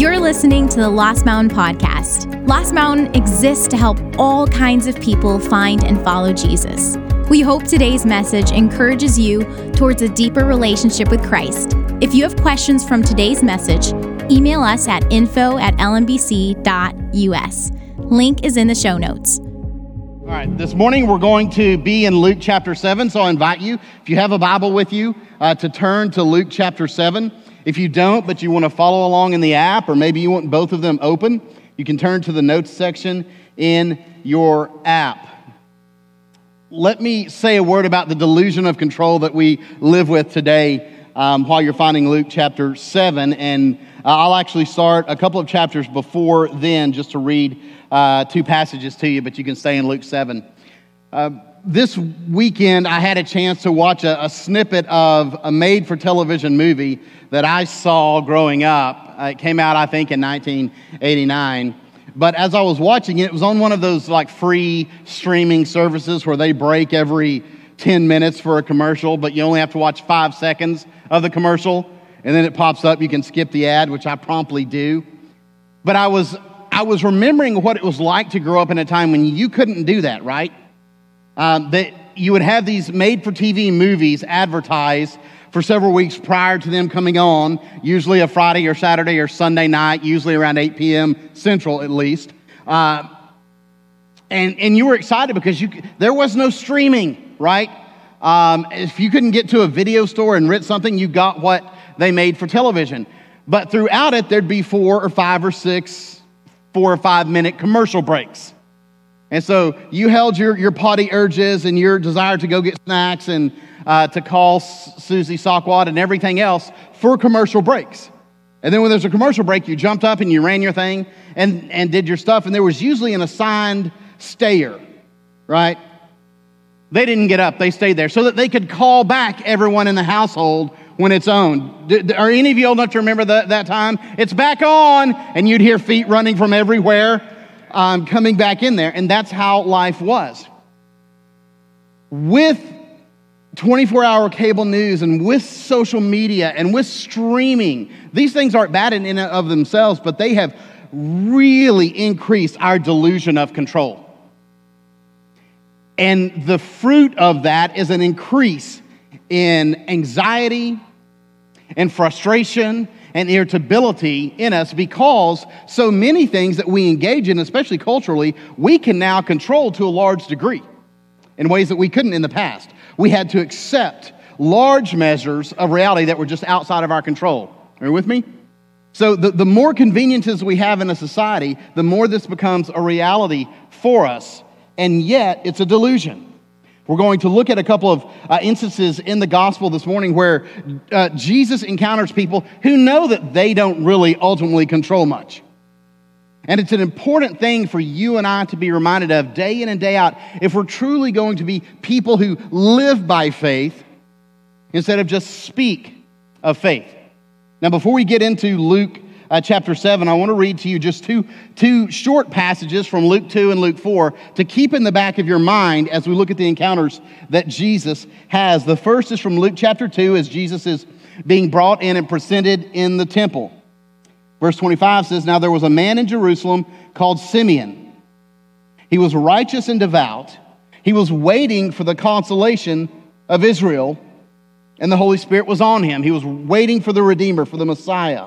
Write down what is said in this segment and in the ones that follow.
You're listening to the Lost Mountain Podcast. Lost Mountain exists to help all kinds of people find and follow Jesus. We hope today's message encourages you towards a deeper relationship with Christ. If you have questions from today's message, email us at info at lmbc.us. Link is in the show notes. All right, this morning we're going to be in Luke chapter 7, so I invite you, if you have a Bible with you, uh, to turn to Luke chapter 7. If you don't, but you want to follow along in the app, or maybe you want both of them open, you can turn to the notes section in your app. Let me say a word about the delusion of control that we live with today um, while you're finding Luke chapter 7. And uh, I'll actually start a couple of chapters before then just to read uh, two passages to you, but you can stay in Luke 7. Uh, this weekend, I had a chance to watch a, a snippet of a made for television movie that I saw growing up. Uh, it came out, I think, in 1989. But as I was watching it, it was on one of those like free streaming services where they break every 10 minutes for a commercial, but you only have to watch five seconds of the commercial, and then it pops up. You can skip the ad, which I promptly do. But I was, I was remembering what it was like to grow up in a time when you couldn't do that, right? Um, that you would have these made for TV movies advertised for several weeks prior to them coming on, usually a Friday or Saturday or Sunday night, usually around 8 p.m. Central at least. Uh, and, and you were excited because you, there was no streaming, right? Um, if you couldn't get to a video store and rent something, you got what they made for television. But throughout it, there'd be four or five or six, four or five minute commercial breaks. And so you held your, your potty urges and your desire to go get snacks and uh, to call Susie Sockwad and everything else for commercial breaks. And then when there's a commercial break, you jumped up and you ran your thing and, and did your stuff. And there was usually an assigned stayer, right? They didn't get up, they stayed there so that they could call back everyone in the household when it's on. Are any of you old enough to remember that, that time? It's back on, and you'd hear feet running from everywhere um, coming back in there. And that's how life was. With 24 hour cable news and with social media and with streaming, these things aren't bad in and of themselves, but they have really increased our delusion of control. And the fruit of that is an increase in anxiety and frustration and irritability in us because so many things that we engage in, especially culturally, we can now control to a large degree in ways that we couldn't in the past. We had to accept large measures of reality that were just outside of our control. Are you with me? So, the, the more conveniences we have in a society, the more this becomes a reality for us, and yet it's a delusion. We're going to look at a couple of uh, instances in the gospel this morning where uh, Jesus encounters people who know that they don't really ultimately control much. And it's an important thing for you and I to be reminded of day in and day out if we're truly going to be people who live by faith instead of just speak of faith. Now, before we get into Luke uh, chapter 7, I want to read to you just two, two short passages from Luke 2 and Luke 4 to keep in the back of your mind as we look at the encounters that Jesus has. The first is from Luke chapter 2 as Jesus is being brought in and presented in the temple. Verse 25 says, Now there was a man in Jerusalem called Simeon. He was righteous and devout. He was waiting for the consolation of Israel, and the Holy Spirit was on him. He was waiting for the Redeemer, for the Messiah.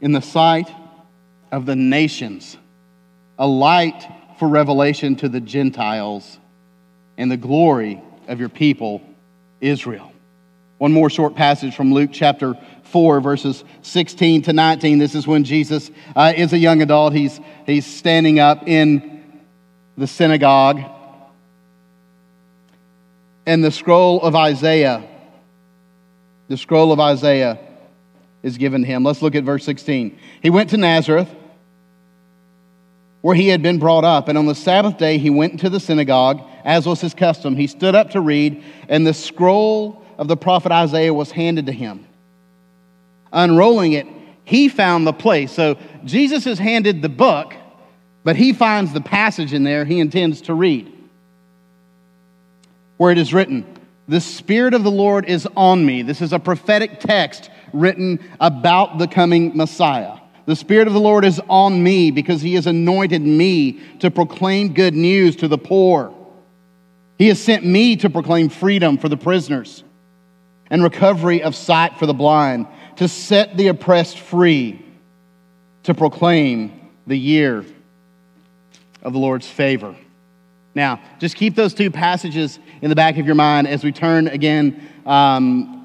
in the sight of the nations, a light for revelation to the Gentiles, and the glory of your people, Israel. One more short passage from Luke chapter 4, verses 16 to 19. This is when Jesus uh, is a young adult. He's, he's standing up in the synagogue. And the scroll of Isaiah, the scroll of Isaiah is given him. Let's look at verse 16. He went to Nazareth, where he had been brought up, and on the Sabbath day he went into the synagogue, as was his custom. He stood up to read, and the scroll of the prophet Isaiah was handed to him. Unrolling it, he found the place. So Jesus is handed the book, but he finds the passage in there he intends to read, where it is written, The Spirit of the Lord is on me. This is a prophetic text written about the coming Messiah. The Spirit of the Lord is on me because He has anointed me to proclaim good news to the poor. He has sent me to proclaim freedom for the prisoners and recovery of sight for the blind, to set the oppressed free, to proclaim the year of the Lord's favor. Now, just keep those two passages in the back of your mind as we turn again um,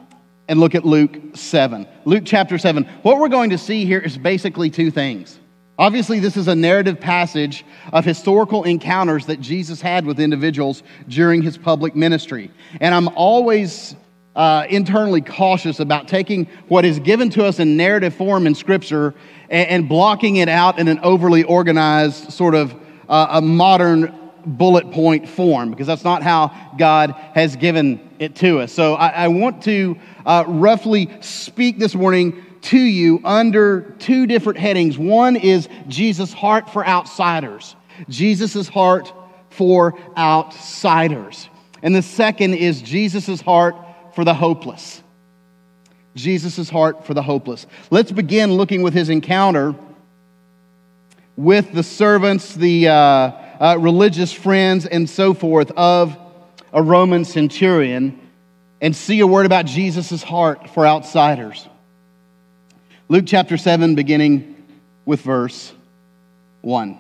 and look at Luke 7. Luke chapter 7. What we're going to see here is basically two things. Obviously, this is a narrative passage of historical encounters that Jesus had with individuals during his public ministry. And I'm always uh, internally cautious about taking what is given to us in narrative form in Scripture and, and blocking it out in an overly organized, sort of uh, a modern bullet point form, because that's not how God has given it to us. So I, I want to uh, roughly speak this morning to you under two different headings. One is Jesus' heart for outsiders, Jesus' heart for outsiders. And the second is Jesus' heart for the hopeless. Jesus' heart for the hopeless. Let's begin looking with his encounter with the servants, the uh, uh, religious friends, and so forth of a Roman centurion and see a word about Jesus' heart for outsiders. Luke chapter 7, beginning with verse 1.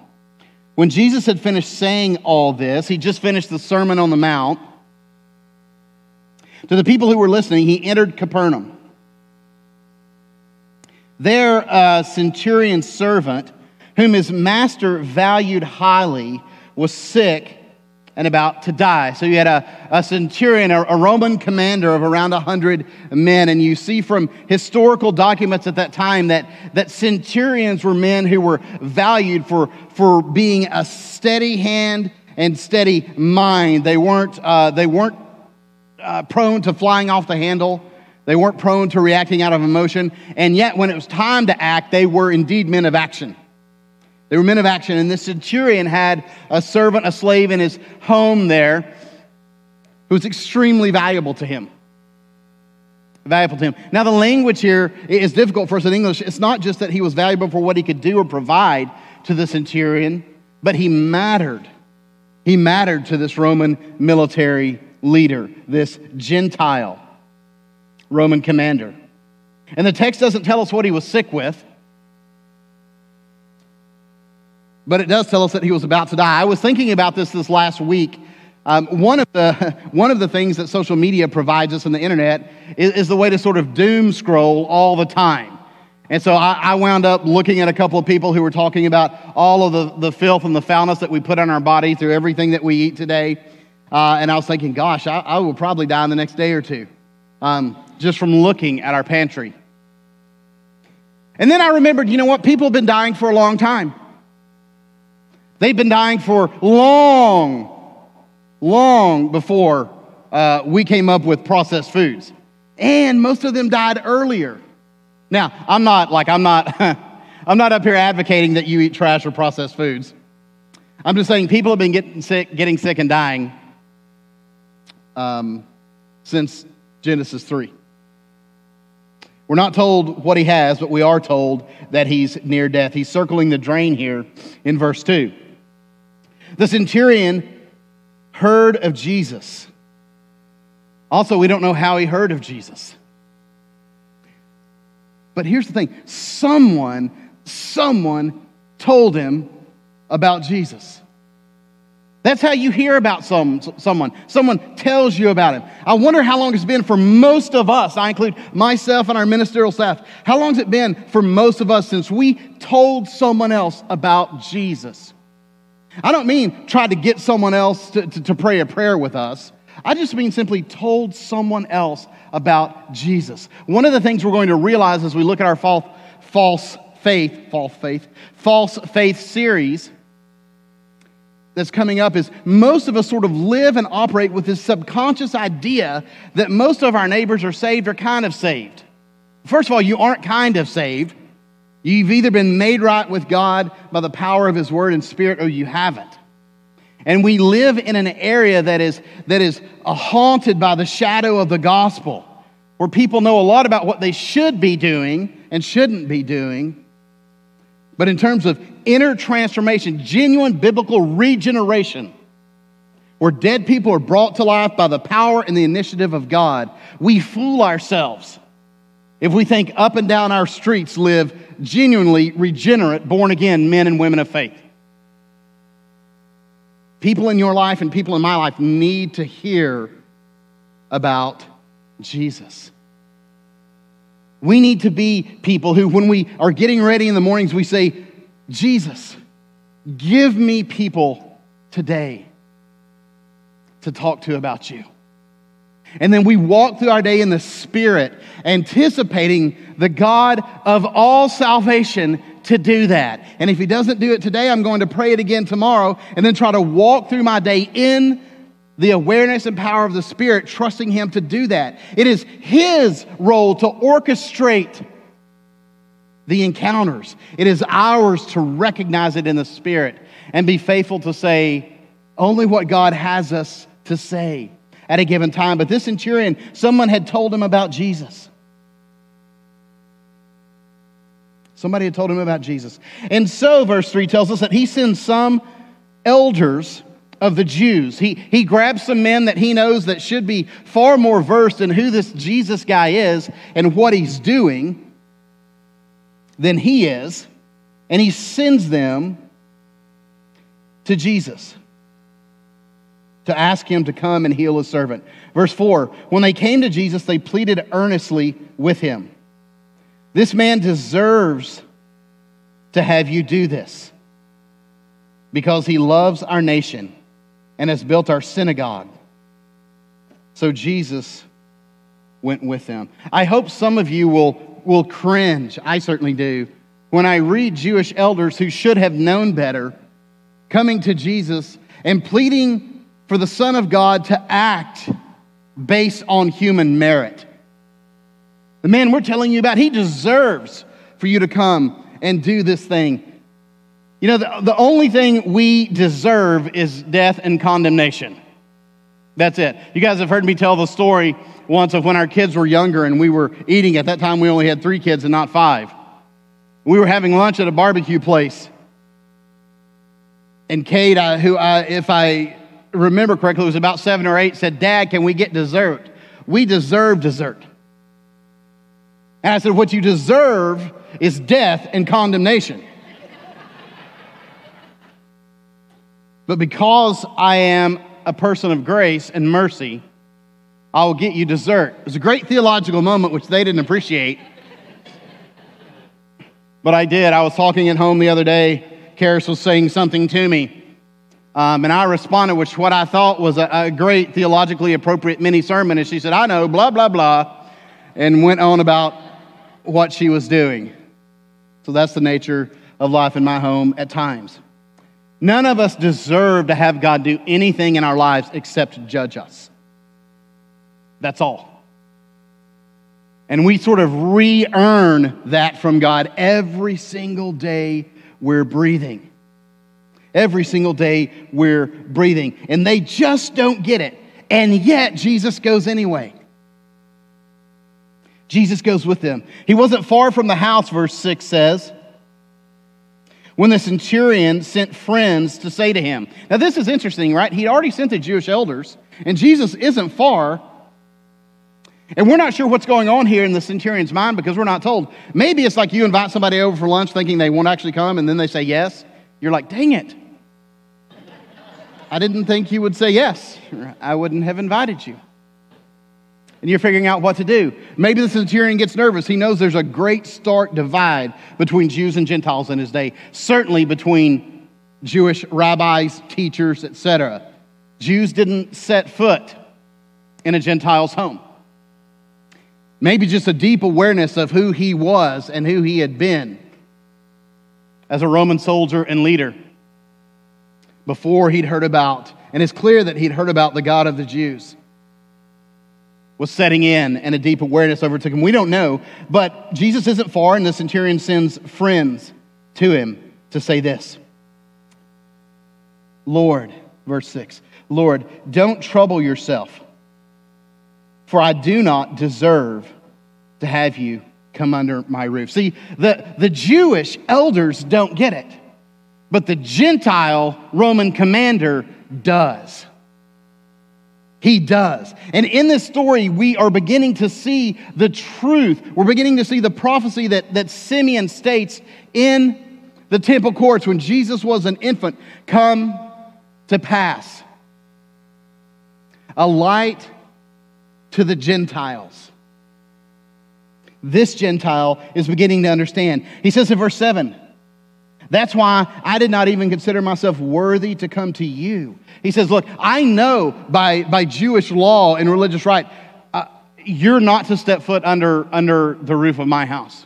When Jesus had finished saying all this, he just finished the Sermon on the Mount. To the people who were listening, he entered Capernaum. There, a centurion's servant, whom his master valued highly, was sick and about to die. So you had a, a centurion, a, a, Roman commander of around 100 men. And you see from historical documents at that time that, that centurions were men who were valued for, for being a steady hand and steady mind. They weren't, uh, they weren't uh, prone to flying off the handle. They weren't prone to reacting out of emotion. And yet, when it was time to act, they were indeed men of action. They were men of action, and this centurion had a servant, a slave in his home there who was extremely valuable to him. Valuable to him. Now, the language here is difficult for us in English. It's not just that he was valuable for what he could do or provide to the centurion, but he mattered. He mattered to this Roman military leader, this Gentile Roman commander. And the text doesn't tell us what he was sick with. But it does tell us that he was about to die. I was thinking about this this last week. Um, one, of the, one of the things that social media provides us on the internet is, is the way to sort of doom scroll all the time. And so I, I, wound up looking at a couple of people who were talking about all of the, the filth and the foulness that we put on our body through everything that we eat today. Uh, and I was thinking, gosh, I, I, will probably die in the next day or two um, just from looking at our pantry. And then I remembered, you know what? People have been dying for a long time. They've been dying for long, long before uh, we came up with processed foods. And most of them died earlier. Now, I'm not like, I'm not, I'm not up here advocating that you eat trash or processed foods. I'm just saying people have been getting sick, getting sick and dying um, since Genesis 3. We're not told what he has, but we are told that he's near death. He's circling the drain here in verse 2. The centurion heard of Jesus. Also, we don't know how he heard of Jesus. But here's the thing someone, someone told him about Jesus. That's how you hear about some, someone. Someone tells you about him. I wonder how long it's been for most of us, I include myself and our ministerial staff, how long has it been for most of us since we told someone else about Jesus? I don't mean try to get someone else to, to, to, pray a prayer with us. I just mean simply told someone else about Jesus. One of the things we're going to realize as we look at our false, false faith, false faith, false faith series that's coming up is most of us sort of live and operate with this subconscious idea that most of our neighbors are saved or kind of saved. First of all, you aren't kind of saved. You've either been made right with God by the power of His Word and Spirit or you haven't. And we live in an area that is, that is uh, haunted by the shadow of the gospel, where people know a lot about what they should be doing and shouldn't be doing. But in terms of inner transformation, genuine biblical regeneration, where dead people are brought to life by the power and the initiative of God, we fool ourselves if we think up and down our streets live genuinely regenerate, born again men and women of faith. People in your life and people in my life need to hear about Jesus. We need to be people who, when we are getting ready in the mornings, we say, Jesus, give me people today to talk to about you. And then we walk through our day in the Spirit, anticipating the God of all salvation to do that. And if He doesn't do it today, I'm going to pray it again tomorrow and then try to walk through my day in the awareness and power of the Spirit, trusting Him to do that. It is His role to orchestrate the encounters, it is ours to recognize it in the Spirit and be faithful to say only what God has us to say at a given time. But this centurion, someone had told him about Jesus. Somebody had told him about Jesus. And so, verse 3 tells us that he sends some elders of the Jews. He, he grabs some men that he knows that should be far more versed in who this Jesus guy is and what he's doing than he is, and he sends them to Jesus to ask him to come and heal his servant. Verse 4 When they came to Jesus, they pleaded earnestly with him. This man deserves to have you do this because he loves our nation and has built our synagogue. So Jesus went with them. I hope some of you will, will cringe. I certainly do. When I read Jewish elders who should have known better coming to Jesus and pleading for the Son of God to act based on human merit. The man we're telling you about, he deserves for you to come and do this thing. You know, the, the only thing we deserve is death and condemnation. That's it. You guys have heard me tell the story once of when our kids were younger and we were eating. At that time, we only had three kids and not five. We were having lunch at a barbecue place. And Kate, I, who I, if I remember correctly, it was about seven or eight, said, Dad, can we get dessert? We deserve dessert. And I said, What you deserve is death and condemnation. but because I am a person of grace and mercy, I will get you dessert. It was a great theological moment, which they didn't appreciate. but I did. I was talking at home the other day. Karis was saying something to me. Um, and I responded with what I thought was a, a great theologically appropriate mini sermon. And she said, I know, blah, blah, blah, and went on about what she was doing. So that's the nature of life in my home at times. None of us deserve to have God do anything in our lives except judge us. That's all. And we sort of re earn that from God every single day we're breathing. Every single day we're breathing. And they just don't get it. And yet Jesus goes anyway. Jesus goes with them. He wasn't far from the house, verse 6 says, when the centurion sent friends to say to him. Now, this is interesting, right? He'd already sent the Jewish elders, and Jesus isn't far. And we're not sure what's going on here in the centurion's mind because we're not told. Maybe it's like you invite somebody over for lunch thinking they won't actually come, and then they say yes. You're like, dang it. I didn't think you would say yes. I wouldn't have invited you. And you're figuring out what to do. Maybe the centurion gets nervous. He knows there's a great stark divide between Jews and Gentiles in his day, certainly between Jewish rabbis, teachers, etc. Jews didn't set foot in a Gentile's home. Maybe just a deep awareness of who he was and who he had been as a Roman soldier and leader before he'd heard about, and it's clear that he'd heard about the God of the Jews was setting in and a deep awareness overtook him. We don't know, but Jesus isn't far, and the centurion sends friends to him to say this Lord, verse 6, Lord, don't trouble yourself, for I do not deserve to have you come under my roof. See, the, the Jewish elders don't get it, but the Gentile Roman commander does. He does. And in this story, we are beginning to see the truth. We're beginning to see the prophecy that, that Simeon states in the temple courts when Jesus was an infant come to pass. A light to the Gentiles. This Gentile is beginning to understand. He says in verse 7 that's why I did not even consider myself worthy to come to you. He says, Look, I know by, by Jewish law and religious rite, uh, you're not to step foot under, under the roof of my house.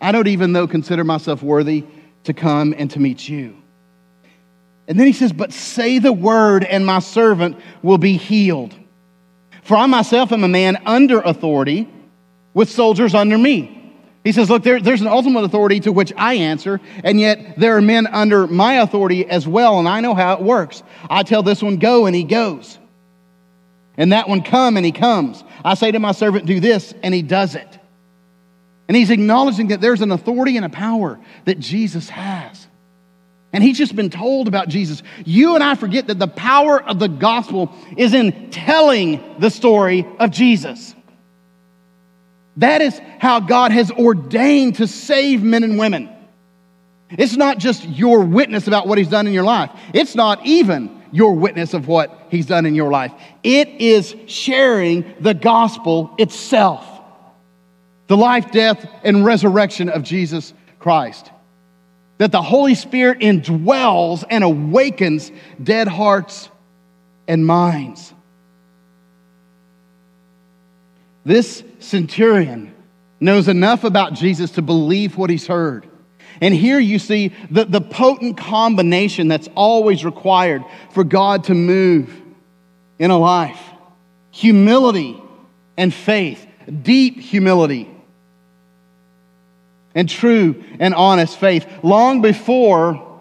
I don't even though consider myself worthy to come and to meet you. And then he says, But say the word, and my servant will be healed. For I myself am a man under authority with soldiers under me. He says, Look, there, there's an ultimate authority to which I answer, and yet there are men under my authority as well, and I know how it works. I tell this one, Go, and he goes. And that one, Come, and he comes. I say to my servant, Do this, and he does it. And he's acknowledging that there's an authority and a power that Jesus has. And he's just been told about Jesus. You and I forget that the power of the gospel is in telling the story of Jesus. That is how God has ordained to save men and women. It's not just your witness about what He's done in your life, it's not even your witness of what He's done in your life. It is sharing the gospel itself the life, death, and resurrection of Jesus Christ. That the Holy Spirit indwells and awakens dead hearts and minds. This centurion knows enough about Jesus to believe what he's heard. And here you see the, the potent combination that's always required for God to move in a life humility and faith, deep humility and true and honest faith. Long before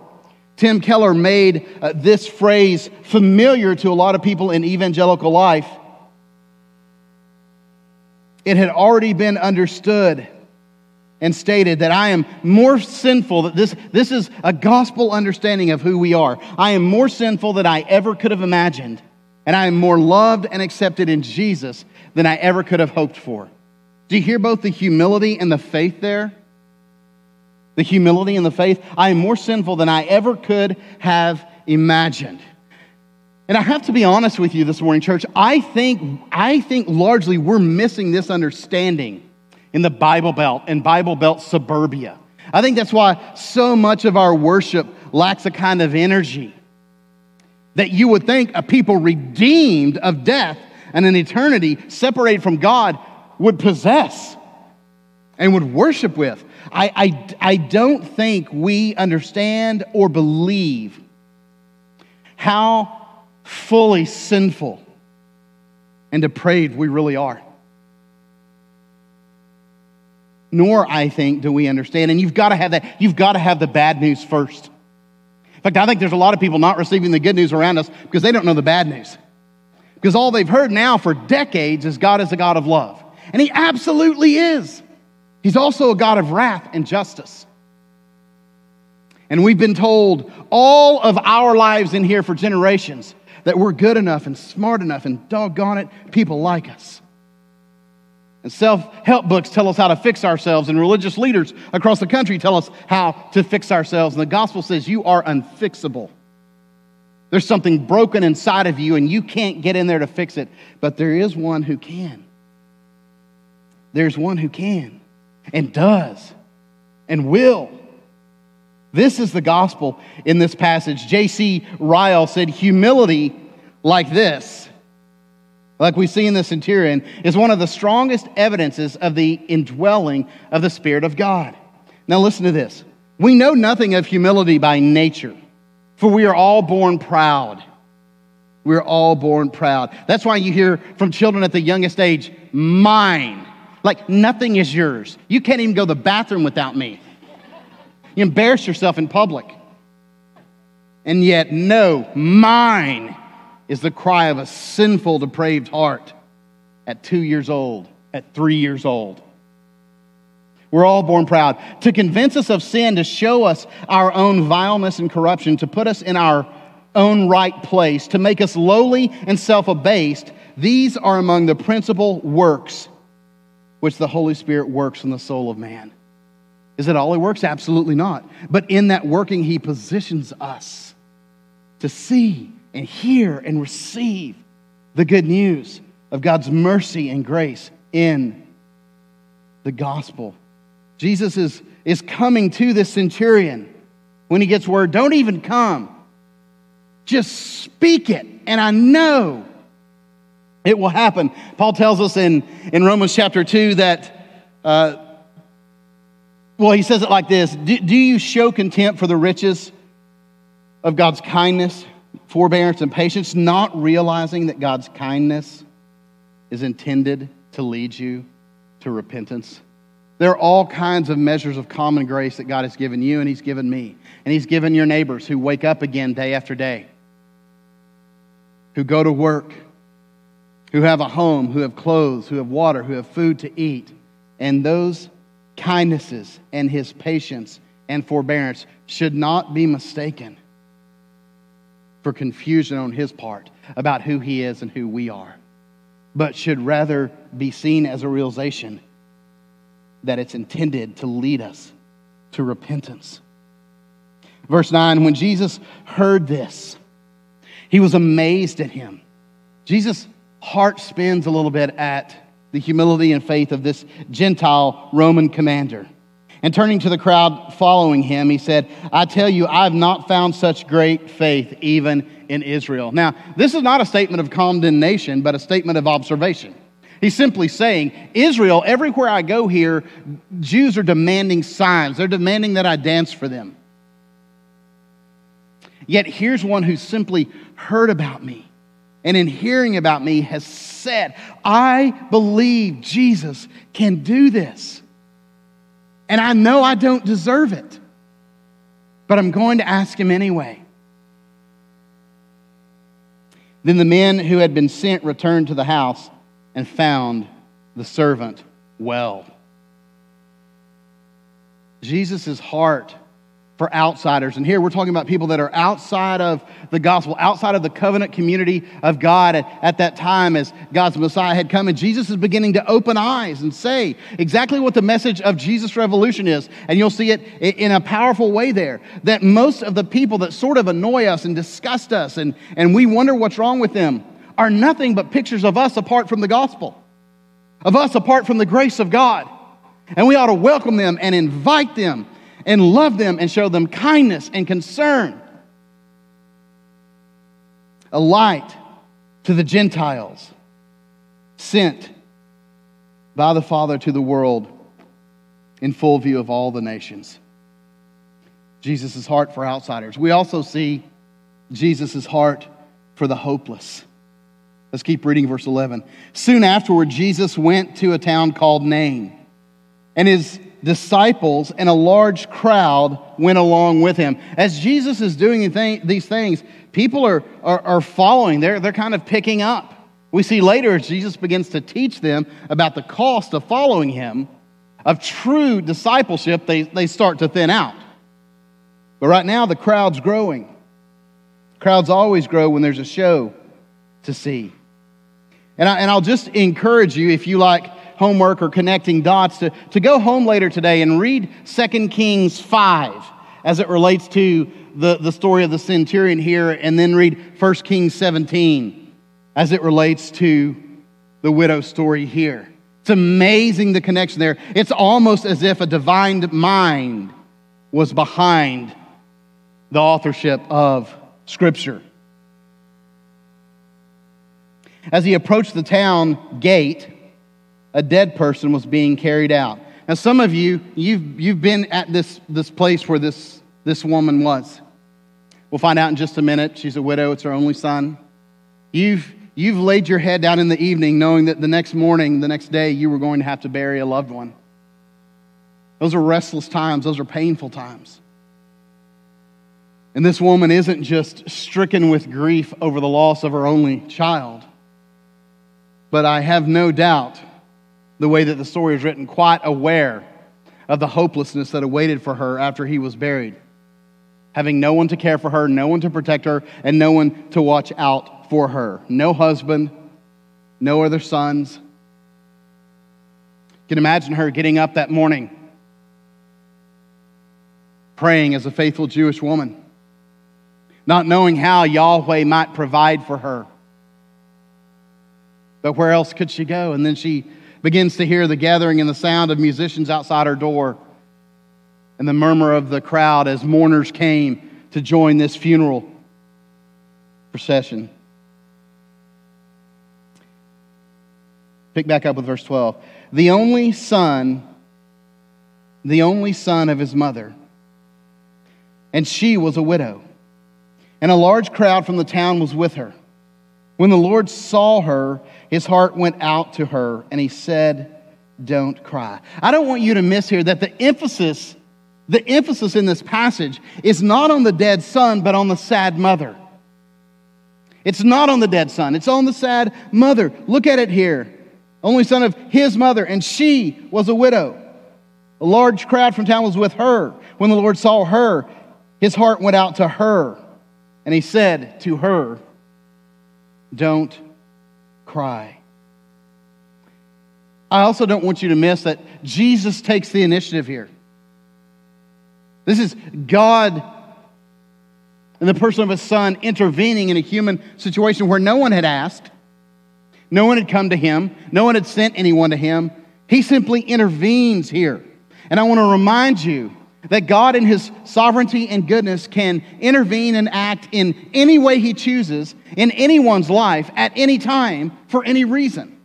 Tim Keller made uh, this phrase familiar to a lot of people in evangelical life, it had already been understood and stated that I am more sinful, that this, this is a gospel understanding of who we are. I am more sinful than I ever could have imagined, and I am more loved and accepted in Jesus than I ever could have hoped for. Do you hear both the humility and the faith there? The humility and the faith. I am more sinful than I ever could have imagined. And I have to be honest with you this morning, church. I think, I think largely we're missing this understanding in the Bible Belt and Bible Belt suburbia. I think that's why so much of our worship lacks a kind of energy that you would think a people redeemed of death and an eternity separated from God would possess and would worship with. I, I, I don't think we understand or believe how fully sinful and depraved we really are. Nor, I think, do we understand. And you've got to have that, you've got to have the bad news first. In fact, I think there's a lot of people not receiving the good news around us because they don't know the bad news. Because all they've heard now for decades is God is a God of love. And He absolutely is. He's also a God of wrath and justice. And we've been told all of our lives in here for generations that we're good enough and smart enough and doggone it, people like us. And self help books tell us how to fix ourselves, and religious leaders across the country tell us how to fix ourselves. And the gospel says you are unfixable. There's something broken inside of you, and you can't get in there to fix it. But there is one who can. There's one who can, and does, and will. This is the gospel in this passage. J.C. Ryle said, Humility like this like we see in the centurion, is one of the strongest evidences of the indwelling of the Spirit of God. Now, listen to this. We know nothing of humility by nature, for we are all born proud. We're all born proud. That's why you hear from children at the youngest age, mine. Like nothing is yours. You can't even go to the bathroom without me. You embarrass yourself in public. And yet, no, mine is the cry of a sinful, depraved heart at two years old, at three years old. We're all born proud. To convince us of sin, to show us our own vileness and corruption, to put us in our own right place, to make us lowly and self abased, these are among the principal works which the Holy Spirit works in the soul of man. Is it all he works? Absolutely not. But in that working, he positions us to see and hear and receive the good news of God's mercy and grace in the gospel. Jesus is, is coming to this centurion when he gets word, don't even come. Just speak it, and I know it will happen. Paul tells us in, in Romans chapter 2 that, uh, well, he says it like this do, do you show contempt for the riches of God's kindness, forbearance, and patience, not realizing that God's kindness is intended to lead you to repentance? There are all kinds of measures of common grace that God has given you and He's given me. And He's given your neighbors who wake up again day after day, who go to work, who have a home, who have clothes, who have water, who have food to eat. And those kindnesses and His patience and forbearance should not be mistaken for confusion on His part about who He is and who we are, but should rather be seen as a realization that it's intended to lead us to repentance. Verse 9 When Jesus heard this, he was amazed at him. Jesus' heart spins a little bit at the humility and faith of this Gentile Roman commander. And turning to the crowd following him, he said, I tell you, I've not found such great faith even in Israel. Now, this is not a statement of condemnation, but a statement of observation. He's simply saying, Israel, everywhere I go here, Jews are demanding signs. They're demanding that I dance for them. Yet here's one who simply heard about me and in hearing about me has said, I believe Jesus can do this. And I know I don't deserve it, but I'm going to ask him anyway. Then the men who had been sent returned to the house and found the servant well. Jesus' heart for outsiders. And here we're talking about people that are outside of the gospel, outside of the covenant community of God at, at, that time as God's Messiah had come. And Jesus is beginning to open eyes and say exactly what the message of Jesus' revolution is. And you'll see it in a powerful way there that most of the people that sort of annoy us and disgust us and, and we wonder what's wrong with them are nothing but pictures of us apart from the gospel, of us apart from the grace of God. And we ought to welcome them and invite them and love them and show them kindness and concern. A light to the Gentiles, sent by the Father to the world in full view of all the nations. Jesus' heart for outsiders. We also see Jesus' heart for the hopeless. Let's keep reading verse 11. Soon afterward, Jesus went to a town called Nain, and his disciples and a large crowd went along with him. As Jesus is doing these things, people are, are, are, following, they're, they're kind of picking up. We see later as Jesus begins to teach them about the cost of following him, of true discipleship, they, they start to thin out. But right now, the crowd's growing. Crowds always grow when there's a show to see. And, I, and I'll just encourage you, if you like homework or connecting dots, to, to go home later today and read 2 Kings 5 as it relates to the, the story of the centurion here, and then read 1 Kings 17 as it relates to the widow story here. It's amazing the connection there. It's almost as if a divine mind was behind the authorship of Scripture. As he approached the town gate, a dead person was being carried out. Now, some of you, you've, you've been at this, this place where this, this woman was. We'll find out in just a minute. She's a widow, it's her only son. You've, you've laid your head down in the evening knowing that the next morning, the next day, you were going to have to bury a loved one. Those are restless times, those are painful times. And this woman isn't just stricken with grief over the loss of her only child, but I have no doubt the way that the story is written, quite aware of the hopelessness that awaited for her after he was buried. Having no one to care for her, no one to protect her, and no one to watch out for her. No husband, no other sons. You can imagine her getting up that morning, praying as a faithful Jewish woman, not knowing how Yahweh might provide for her. But where else could she go? And then she begins to hear the gathering and the sound of musicians outside her door and the murmur of the crowd as mourners came to join this funeral procession. Pick back up with verse 12. The only son, the only son of his mother, and she was a widow, and a large crowd from the town was with her. When the Lord saw her, his heart went out to her, and he said, Don't cry. I don't want you to miss here that the emphasis, the emphasis in this passage is not on the dead son, but on the sad mother. It's not on the dead son, it's on the sad mother. Look at it here. Only son of his mother, and she was a widow. A large crowd from town was with her. When the Lord saw her, his heart went out to her, and he said to her, Don't cry. I also don't want you to miss that Jesus takes the initiative here. This is God in the person of his son intervening in a human situation where no one had asked, no one had come to him, no one had sent anyone to him. He simply intervenes here. And I want to remind you that God, in His sovereignty and goodness, can intervene and act in any way He chooses in anyone's life at any time for any reason.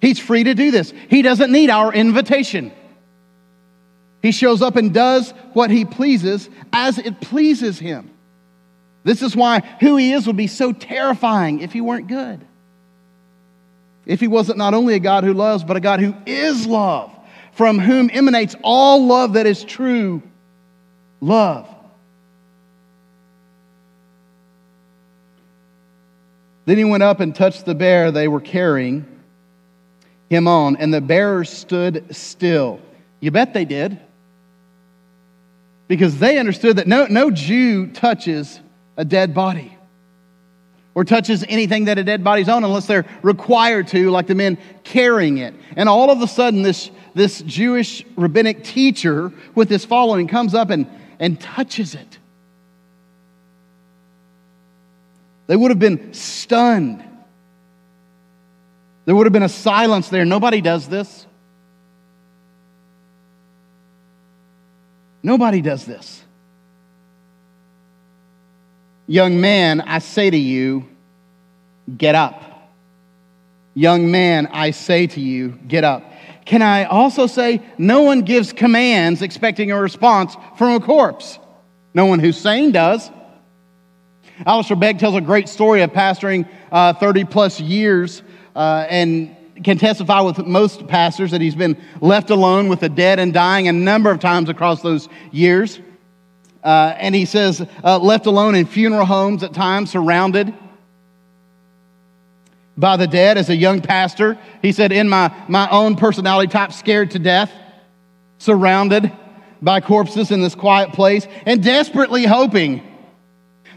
He's free to do this. He doesn't need our invitation. He shows up and does what He pleases as it pleases Him. This is why who He is would be so terrifying if He weren't good. If He wasn't not only a God who loves, but a God who is love from whom emanates all love that is true love. Then he went up and touched the bear they were carrying him on, and the bearers stood still. You bet they did. Because they understood that no, no Jew touches a dead body or touches anything that a dead body's on unless they're required to, like the men carrying it. And all of a sudden, this this Jewish rabbinic teacher with his following comes up and, and touches it. They would have been stunned. There would have been a silence there. Nobody does this. Nobody does this. Young man, I say to you, get up. Young man, I say to you, get up. Can I also say, no one gives commands expecting a response from a corpse? No one who's sane does. Alistair Begg tells a great story of pastoring uh, 30 plus years uh, and can testify with most pastors that he's been left alone with the dead and dying a number of times across those years. Uh, and he says, uh, left alone in funeral homes at times, surrounded by the dead as a young pastor. He said, in my, my own personality type, scared to death, surrounded by corpses in this quiet place, and desperately hoping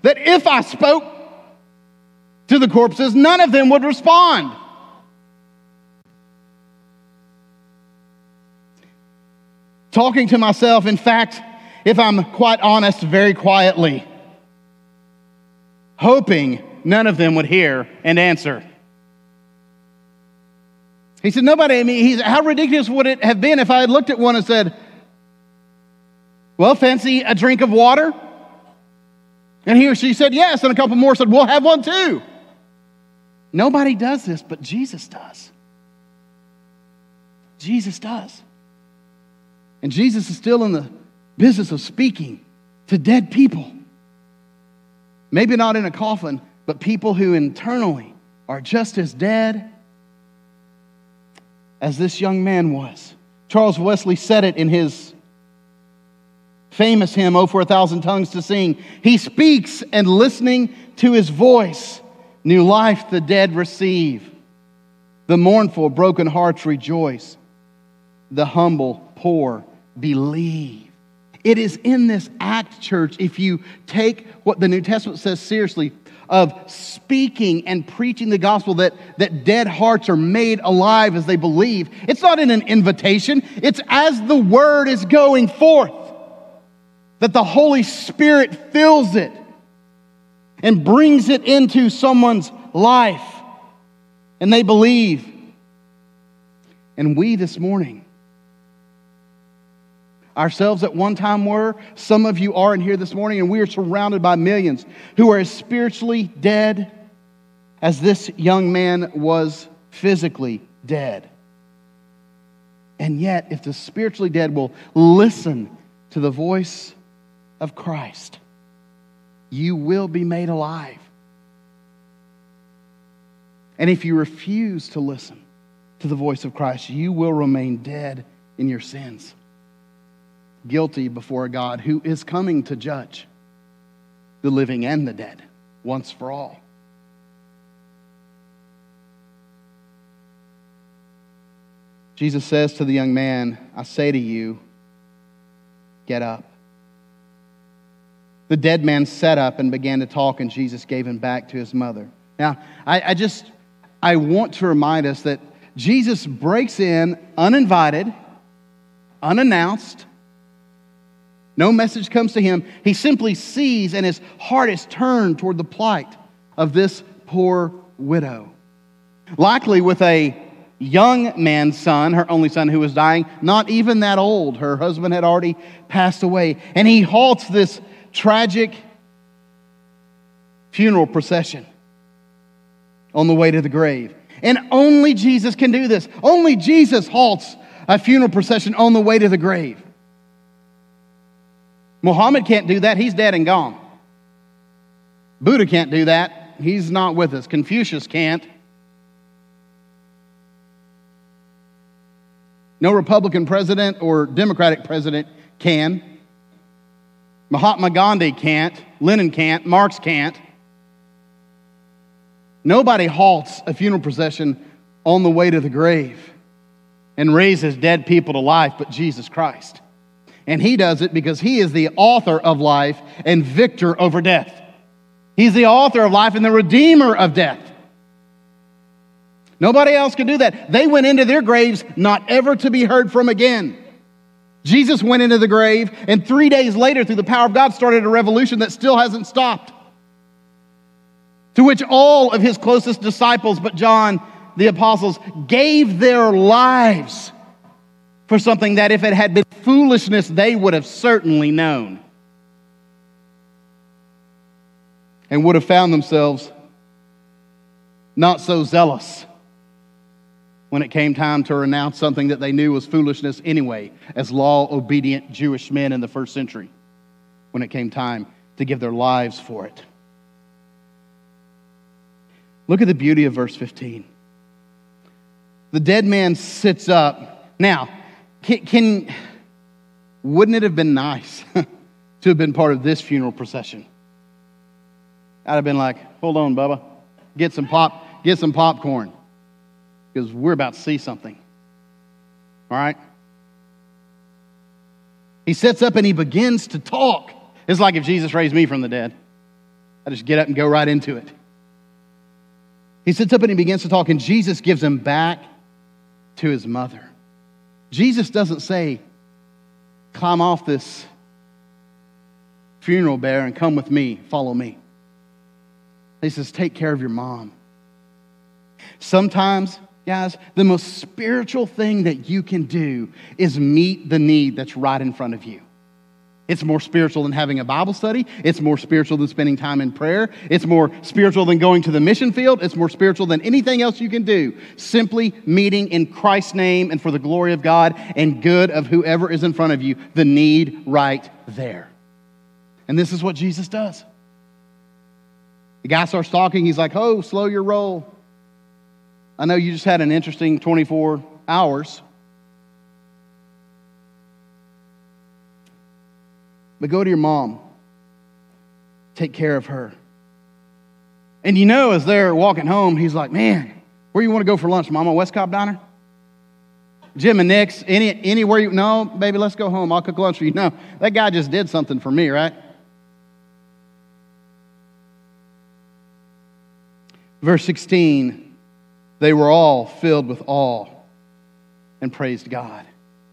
that if I spoke to the corpses, none of them would respond. Talking to myself, in fact, if I'm quite honest, very quietly, hoping none of them would hear and answer. He said, Nobody, I mean, he's, how ridiculous would it have been if I had looked at one and said, Well, fancy a drink of water? And he or she said yes, and a couple more said, We'll have one too. Nobody does this, but Jesus does. Jesus does. And Jesus is still in the business of speaking to dead people. Maybe not in a coffin, but people who internally are just as dead as this young man was. Charles Wesley said it in his famous hymn, Oh, for a Thousand Tongues to Sing. He speaks, and listening to his voice, new life the dead receive. The mournful, broken hearts rejoice. The humble, poor believe. It is in this act, church, if you take what the New Testament says seriously, of speaking and preaching the gospel that, that dead hearts are made alive as they believe. It's not in an invitation, it's as the word is going forth that the Holy Spirit fills it and brings it into someone's life and they believe. And we this morning, ourselves at one time were. Some of you are in here this morning, and we are surrounded by millions who are as spiritually dead as this young man was physically dead. And yet, if the spiritually dead will listen to the voice of Christ, you will be made alive. And if you refuse to listen to the voice of Christ, you will remain dead in your sins guilty before God who is coming to judge the living and the dead once for all. Jesus says to the young man, I say to you, get up. The dead man sat up and began to talk, and Jesus gave him back to his mother. Now, I, I just, I want to remind us that Jesus breaks in uninvited, unannounced, no message comes to him. He simply sees, and his heart is turned toward the plight of this poor widow. Likely with a young man's son, her only son who was dying, not even that old. Her husband had already passed away. And he halts this tragic funeral procession on the way to the grave. And only Jesus can do this. Only Jesus halts a funeral procession on the way to the grave. Muhammad can't do that. He's dead and gone. Buddha can't do that. He's not with us. Confucius can't. No Republican president or Democratic president can. Mahatma Gandhi can't. Lenin can't. Marx can't. Nobody halts a funeral procession on the way to the grave and raises dead people to life but Jesus Christ. And he does it because he is the author of life and victor over death. He's the author of life and the redeemer of death. Nobody else could do that. They went into their graves not ever to be heard from again. Jesus went into the grave, and three days later, through the power of God, started a revolution that still hasn't stopped. To which all of his closest disciples, but John, the apostles, gave their lives for something that if it had been foolishness, they would have certainly known. And would have found themselves not so zealous when it came time to renounce something that they knew was foolishness anyway, as law obedient Jewish men in the first century, when it came time to give their lives for it. Look at the beauty of verse 15. The dead man sits up. Now, can, can wouldn't it have been nice to have been part of this funeral procession? I'd have been like, hold on, Bubba, get some pop, get some popcorn, because we're about to see something. All right? He sits up and he begins to talk. It's like if Jesus raised me from the dead. I just get up and go right into it. He sits up and he begins to talk, and Jesus gives him back to his mother. Jesus doesn't say, climb off this funeral bear and come with me, follow me. He says, take care of your mom. Sometimes, guys, the most spiritual thing that you can do is meet the need that's right in front of you. It's more spiritual than having a Bible study. It's more spiritual than spending time in prayer. It's more spiritual than going to the mission field. It's more spiritual than anything else you can do. Simply meeting in Christ's name and for the glory of God and good of whoever is in front of you, the need right there. And this is what Jesus does. The guy starts talking. He's like, Oh, slow your roll. I know you just had an interesting 24 hours. But go to your mom. Take care of her. And you know, as they're walking home, he's like, Man, where you want to go for lunch, Mama? West Cobb Diner? Jim and Nick's, any, anywhere you, no, baby, let's go home. I'll cook lunch for you. No, that guy just did something for me, right? Verse 16, they were all filled with awe and praised God.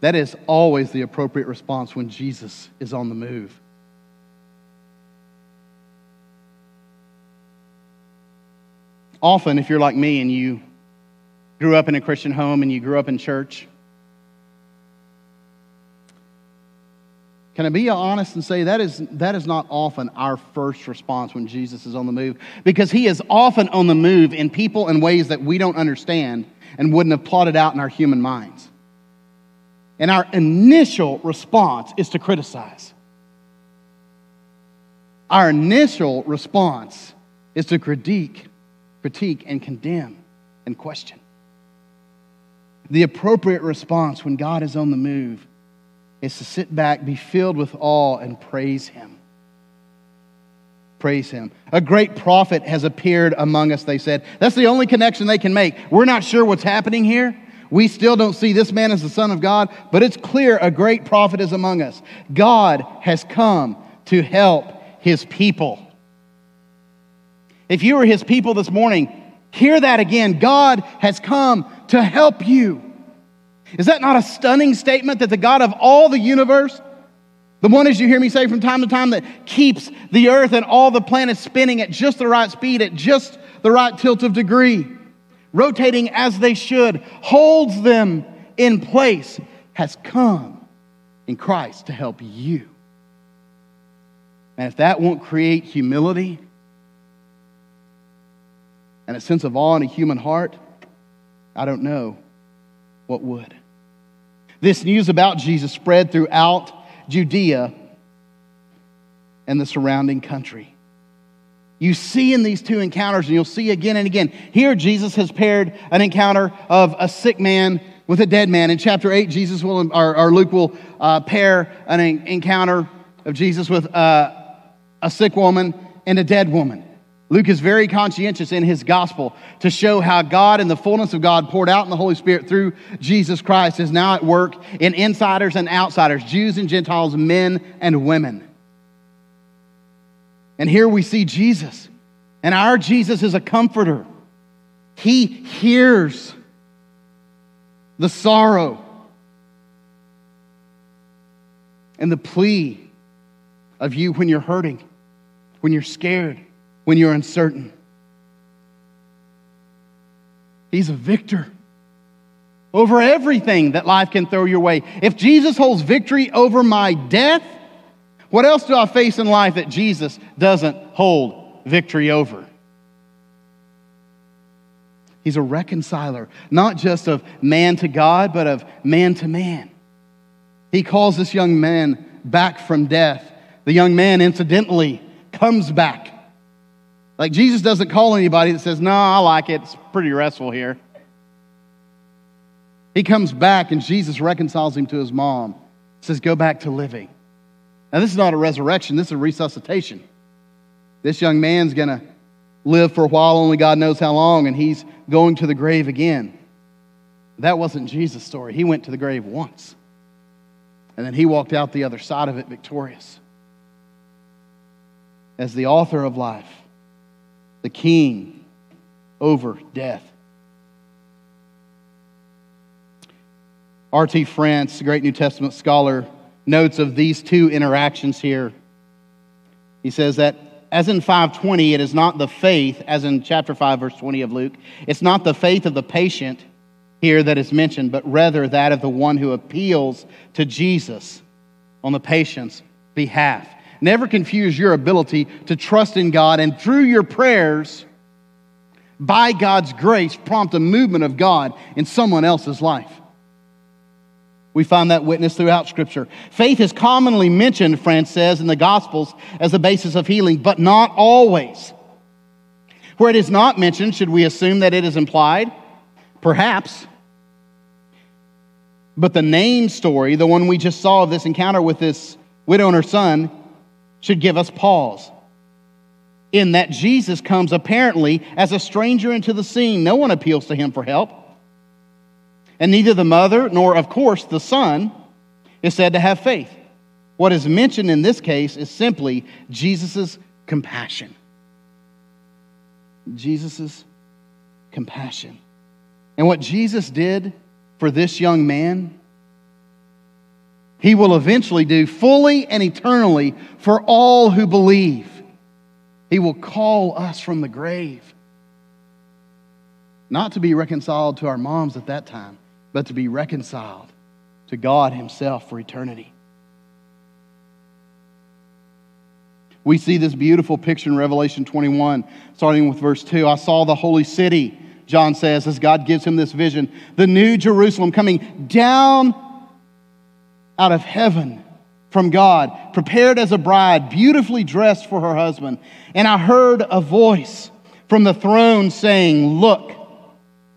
That is always the appropriate response when Jesus is on the move. Often, if you're like me and you grew up in a Christian home and you grew up in church, Can I be honest and say that is, that is not often our first response when Jesus is on the move? Because he is often on the move in people in ways that we don't understand and wouldn't have plotted out in our human minds. And our initial response is to criticize. Our initial response is to critique, critique and condemn and question. The appropriate response when God is on the move is to sit back, be filled with awe, and praise Him. Praise Him. A great prophet has appeared among us, they said. That's the only connection they can make. We're not sure what's happening here. We still don't see this man as the Son of God, but it's clear a great prophet is among us. God has come to help his people. If you were his people this morning, hear that again. God has come to help you. Is that not a stunning statement that the God of all the universe, the one, as you hear me say from time to time, that keeps the earth and all the planets spinning at just the right speed, at just the right tilt of degree, rotating as they should, holds them in place, has come in Christ to help you. And if that won't create humility and a sense of awe in a human heart, I don't know what would. This news about Jesus spread throughout Judea and the surrounding country. You see in these two encounters, and you'll see again and again. Here, Jesus has paired an encounter of a sick man with a dead man. In chapter 8, Jesus will, or, or Luke will uh, pair an encounter of Jesus with uh, a sick woman and a dead woman. Luke is very conscientious in his gospel to show how God and the fullness of God poured out in the Holy Spirit through Jesus Christ is now at work in insiders and outsiders, Jews and Gentiles, men and women. And here we see Jesus. And our Jesus is a comforter. He hears the sorrow and the plea of you when you're hurting, when you're scared, when you're uncertain. He's a victor over everything that life can throw your way. If Jesus holds victory over my death, what else do I face in life that Jesus doesn't hold victory over? He's a reconciler, not just of man to God, but of man to man. He calls this young man back from death. The young man, incidentally, comes back. Like Jesus doesn't call anybody that says, No, I like it. It's pretty restful here. He comes back and Jesus reconciles him to his mom, says, Go back to living. Now, this is not a resurrection, this is a resuscitation. This young man's going to live for a while, only God knows how long, and he's going to the grave again. That wasn't Jesus' story. He went to the grave once, and then he walked out the other side of it victorious. As the author of life, the king over death. R.T. France, a great New Testament scholar, notes of these two interactions here. He says that as in 520, it is not the faith, as in chapter 5, verse 20 of Luke, it's not the faith of the patient here that is mentioned, but rather that of the one who appeals to Jesus on the patient's behalf. Never confuse your ability to trust in God and through your prayers, by God's grace, prompt a movement of God in someone else's life. We find that witness throughout Scripture. Faith is commonly mentioned, France says, in the Gospels as the basis of healing, but not always. Where it is not mentioned, should we assume that it is implied? Perhaps. But the name story, the one we just saw of this encounter with this widow and her son, should give us pause. In that Jesus comes apparently as a stranger into the scene. No one appeals to him for help. And neither the mother nor, of course, the son is said to have faith. What is mentioned in this case is simply Jesus' compassion. Jesus' compassion. And what Jesus did for this young man, he will eventually do fully and eternally for all who believe. He will call us from the grave. Not to be reconciled to our moms at that time, but to be reconciled to God Himself for eternity. We see this beautiful picture in Revelation 21, starting with verse 2. I saw the holy city, John says, as God gives him this vision, the new Jerusalem coming down out of heaven from God, prepared as a bride, beautifully dressed for her husband. And I heard a voice from the throne saying, Look,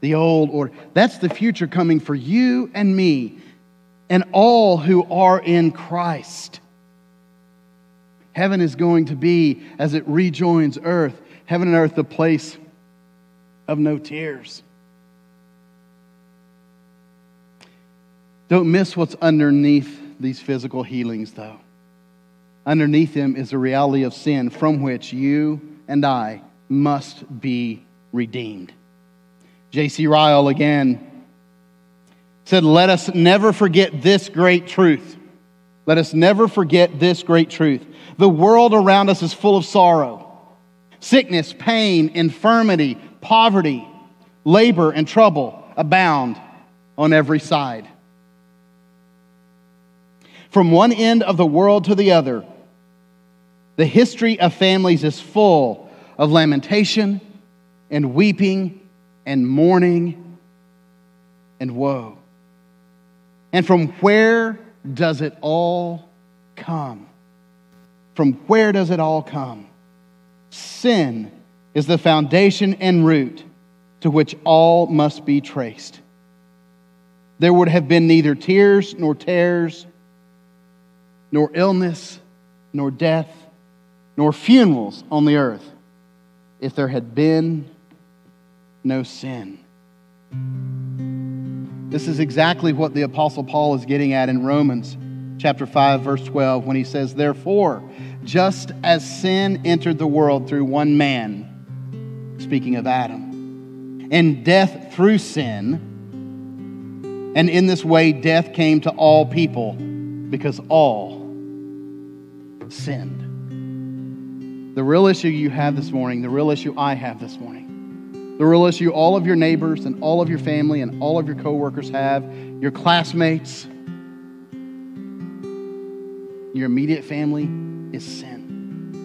the old order. That's the future coming for you and me and all who are in Christ. Heaven is going to be, as it rejoins earth, heaven and earth, the place of no tears. Don't miss what's underneath these physical healings, though. Underneath them is the reality of sin from which you and I must be redeemed. J.C. Ryle again said, Let us never forget this great truth. Let us never forget this great truth. The world around us is full of sorrow, sickness, pain, infirmity, poverty, labor, and trouble abound on every side. From one end of the world to the other, the history of families is full of lamentation and weeping and mourning and woe. And from where does it all come? From where does it all come? Sin is the foundation and root to which all must be traced. There would have been neither tears nor tears, nor illness, nor death, nor funerals on the earth if there had been no sin. This is exactly what the Apostle Paul is getting at in Romans chapter 5, verse 12, when he says, Therefore, just as sin entered the world through one man, speaking of Adam, and death through sin, and in this way death came to all people because all sinned. The real issue you have this morning, the real issue I have this morning, the real issue all of your neighbors and all of your family and all of your coworkers have, your classmates, your immediate family is sin.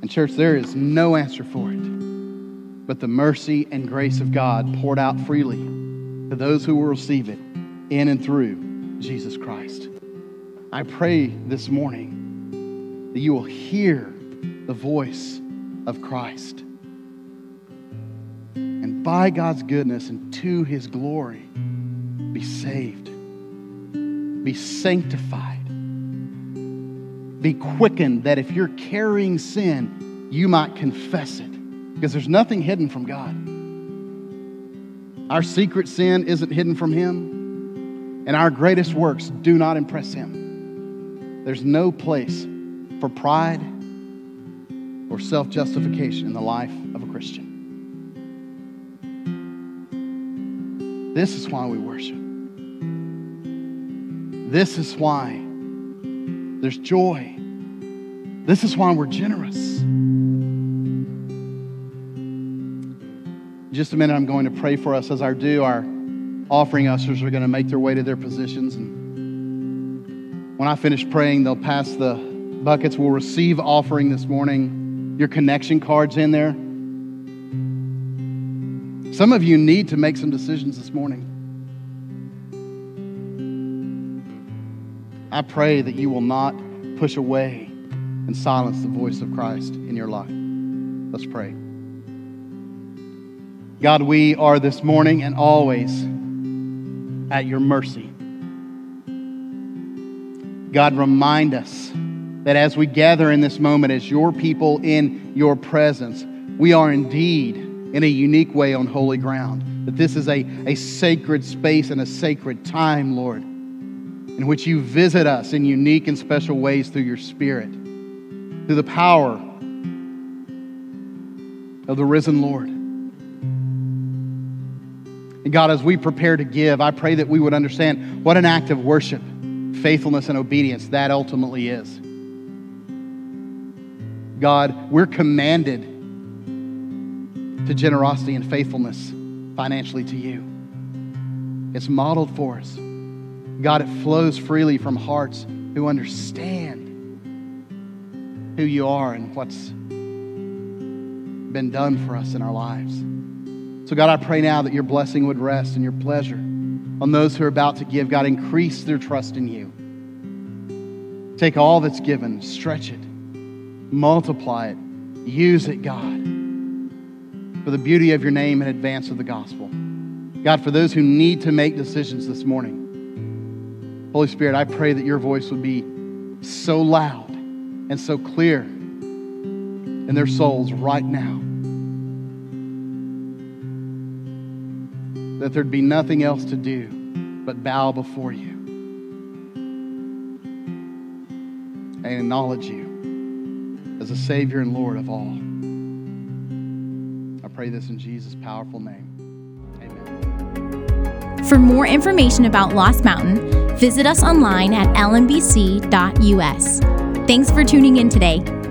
And, church, there is no answer for it but the mercy and grace of God poured out freely to those who will receive it in and through Jesus Christ. I pray this morning that you will hear the voice of Christ by God's goodness and to his glory, be saved, be sanctified, be quickened that if you're carrying sin, you might confess it. Because there's nothing hidden from God. Our secret sin isn't hidden from Him, and our greatest works do not impress Him. There's no place for pride or self justification in the life of a Christian. This is why we worship. This is why there's joy. This is why we're generous. In just a minute, I'm going to pray for us as our do. Our offering ushers are going to make their way to their positions. And when I finish praying, they'll pass the buckets. We'll receive offering this morning. Your connection cards in there. Some of you need to make some decisions this morning. I pray that you will not push away and silence the voice of Christ in your life. Let's pray. God, we are this morning and always at your mercy. God, remind us that as we gather in this moment as your people in your presence, we are indeed in a unique way on holy ground. That this is a, a sacred space and a sacred time, Lord, in which you visit us in unique and special ways through your Spirit, through the power of the risen Lord. And God, as we prepare to give, I pray that we would understand what an act of worship, faithfulness, and obedience that ultimately is. God, we're commanded to generosity and faithfulness financially to you. It's modeled for us. God, it flows freely from hearts who understand who you are and what's been done for us in our lives. So, God, I pray now that your blessing would rest and your pleasure on those who are about to give. God, increase their trust in you. Take all that's given, stretch it, multiply it, use it, God, for the beauty of your name in advance of the gospel. God, for those who need to make decisions this morning, Holy Spirit, I pray that your voice would be so loud and so clear in their souls right now that there'd be nothing else to do but bow before you and acknowledge you as a Savior and Lord of all. Pray this in Jesus' powerful name. Amen. For more information about Lost Mountain, visit us online at lmbc.us. Thanks for tuning in today.